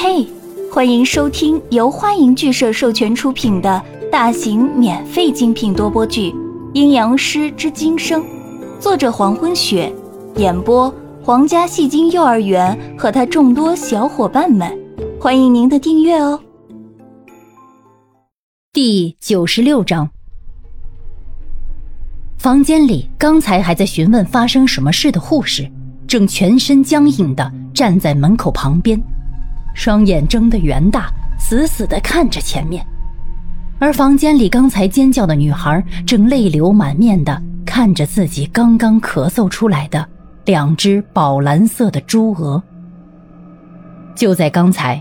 嘿，欢迎收听由欢迎剧社授权出品的大型免费精品多播剧《阴阳师之今生》，作者黄昏雪，演播皇家戏精幼儿园和他众多小伙伴们，欢迎您的订阅哦。第九十六章，房间里刚才还在询问发生什么事的护士，正全身僵硬的站在门口旁边。双眼睁得圆大，死死地看着前面，而房间里刚才尖叫的女孩正泪流满面地看着自己刚刚咳嗽出来的两只宝蓝色的猪鹅。就在刚才，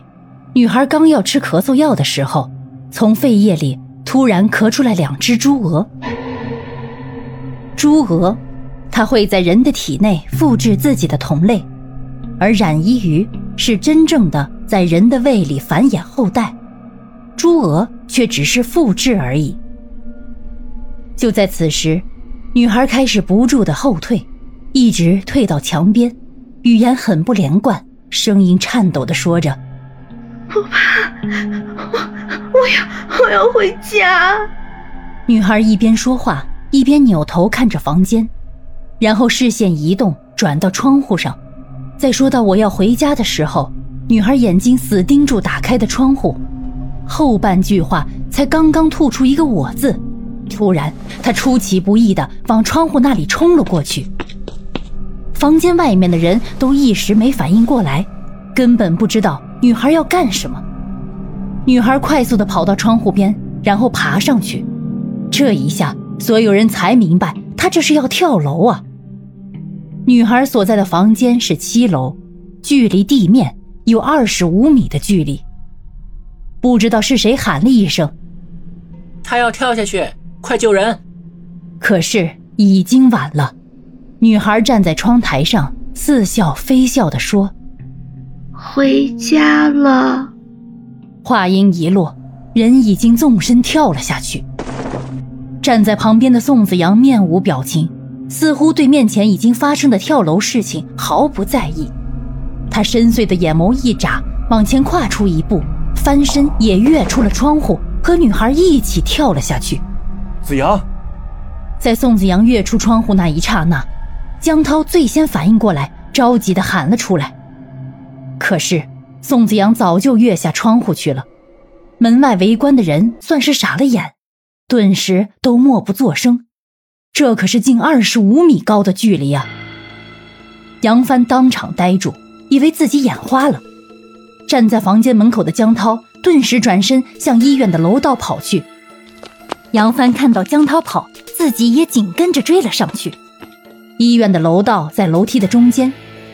女孩刚要吃咳嗽药的时候，从肺叶里突然咳出来两只猪鹅。猪鹅，它会在人的体内复制自己的同类，而染衣鱼是真正的。在人的胃里繁衍后代，猪鹅却只是复制而已。就在此时，女孩开始不住的后退，一直退到墙边，语言很不连贯，声音颤抖的说着：“我怕，我我要我要回家。”女孩一边说话，一边扭头看着房间，然后视线移动转到窗户上，在说到“我要回家”的时候。女孩眼睛死盯住打开的窗户，后半句话才刚刚吐出一个“我”字，突然她出其不意地往窗户那里冲了过去。房间外面的人都一时没反应过来，根本不知道女孩要干什么。女孩快速地跑到窗户边，然后爬上去。这一下，所有人才明白她这是要跳楼啊！女孩所在的房间是七楼，距离地面。有二十五米的距离，不知道是谁喊了一声：“他要跳下去，快救人！”可是已经晚了。女孩站在窗台上，似笑非笑地说：“回家了。”话音一落，人已经纵身跳了下去。站在旁边的宋子阳面无表情，似乎对面前已经发生的跳楼事情毫不在意。他深邃的眼眸一眨，往前跨出一步，翻身也跃出了窗户，和女孩一起跳了下去。子阳，在宋子阳跃出窗户那一刹那，江涛最先反应过来，着急的喊了出来。可是宋子阳早就跃下窗户去了，门外围观的人算是傻了眼，顿时都默不作声。这可是近二十五米高的距离啊！杨帆当场呆住。以为自己眼花了，站在房间门口的江涛顿时转身向医院的楼道跑去。杨帆看到江涛跑，自己也紧跟着追了上去。医院的楼道在楼梯的中间，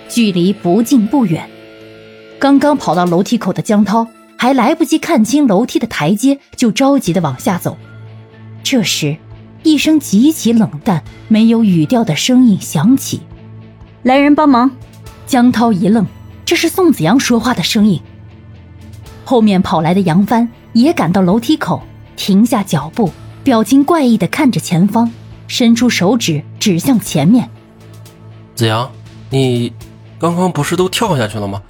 距离不近不远。刚刚跑到楼梯口的江涛还来不及看清楼梯的台阶，就着急的往下走。这时，一声极其冷淡、没有语调的声音响起：“来人帮忙！”江涛一愣，这是宋子阳说话的声音。后面跑来的杨帆也赶到楼梯口，停下脚步，表情怪异的看着前方，伸出手指指向前面。子阳，你刚刚不是都跳下去了吗？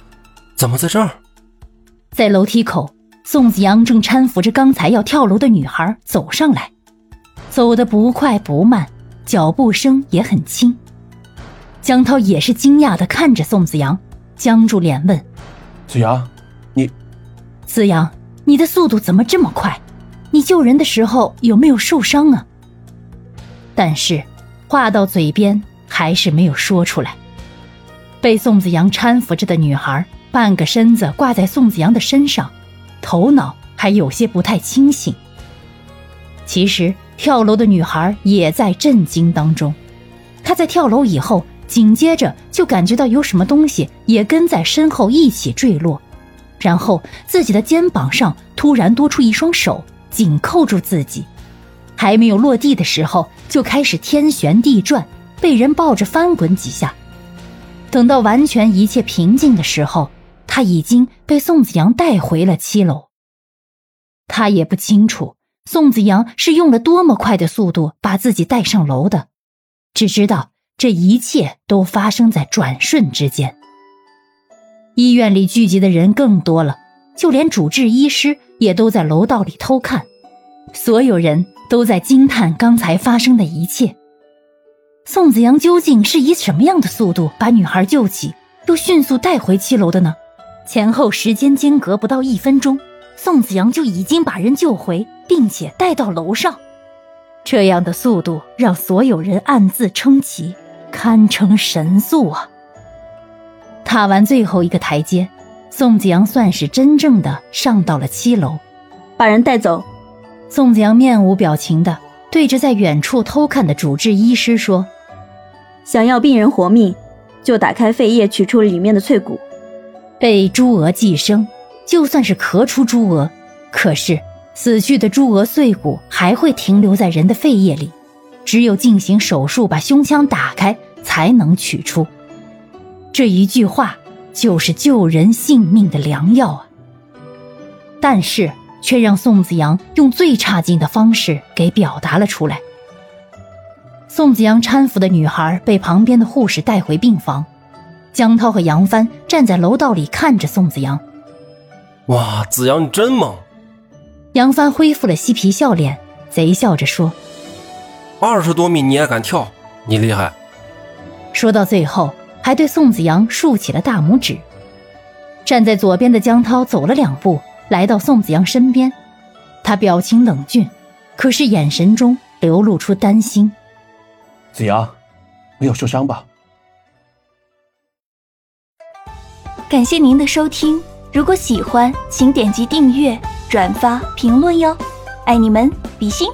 怎么在这儿？在楼梯口，宋子阳正搀扶着刚才要跳楼的女孩走上来，走得不快不慢，脚步声也很轻。江涛也是惊讶的看着宋子阳，僵住脸问：“子阳，你……子阳，你的速度怎么这么快？你救人的时候有没有受伤啊？”但是话到嘴边还是没有说出来。被宋子阳搀扶着的女孩，半个身子挂在宋子阳的身上，头脑还有些不太清醒。其实跳楼的女孩也在震惊当中，她在跳楼以后。紧接着就感觉到有什么东西也跟在身后一起坠落，然后自己的肩膀上突然多出一双手紧扣住自己，还没有落地的时候就开始天旋地转，被人抱着翻滚几下。等到完全一切平静的时候，他已经被宋子阳带回了七楼。他也不清楚宋子阳是用了多么快的速度把自己带上楼的，只知道。这一切都发生在转瞬之间。医院里聚集的人更多了，就连主治医师也都在楼道里偷看，所有人都在惊叹刚才发生的一切。宋子阳究竟是以什么样的速度把女孩救起，又迅速带回七楼的呢？前后时间间隔不到一分钟，宋子阳就已经把人救回，并且带到楼上。这样的速度让所有人暗自称奇，堪称神速啊！踏完最后一个台阶，宋子阳算是真正的上到了七楼。把人带走。宋子阳面无表情的对着在远处偷看的主治医师说。想要病人活命，就打开肺叶取出里面的脆骨。被猪鹅寄生，就算是咳出猪鹅，可是死去的猪鹅碎骨还会停留在人的肺叶里，只有进行手术把胸腔打开才能取出。这一句话就是救人性命的良药啊！但是却让宋子阳用最差劲的方式给表达了出来。宋子阳搀扶的女孩被旁边的护士带回病房，江涛和杨帆站在楼道里看着宋子阳。哇，子阳你真猛！杨帆恢复了嬉皮笑脸，贼笑着说：“二十多米你也敢跳，你厉害。”说到最后，还对宋子阳竖起了大拇指。站在左边的江涛走了两步，来到宋子阳身边，他表情冷峻，可是眼神中流露出担心。子阳，没有受伤吧？感谢您的收听，如果喜欢，请点击订阅、转发、评论哟，爱你们，比心。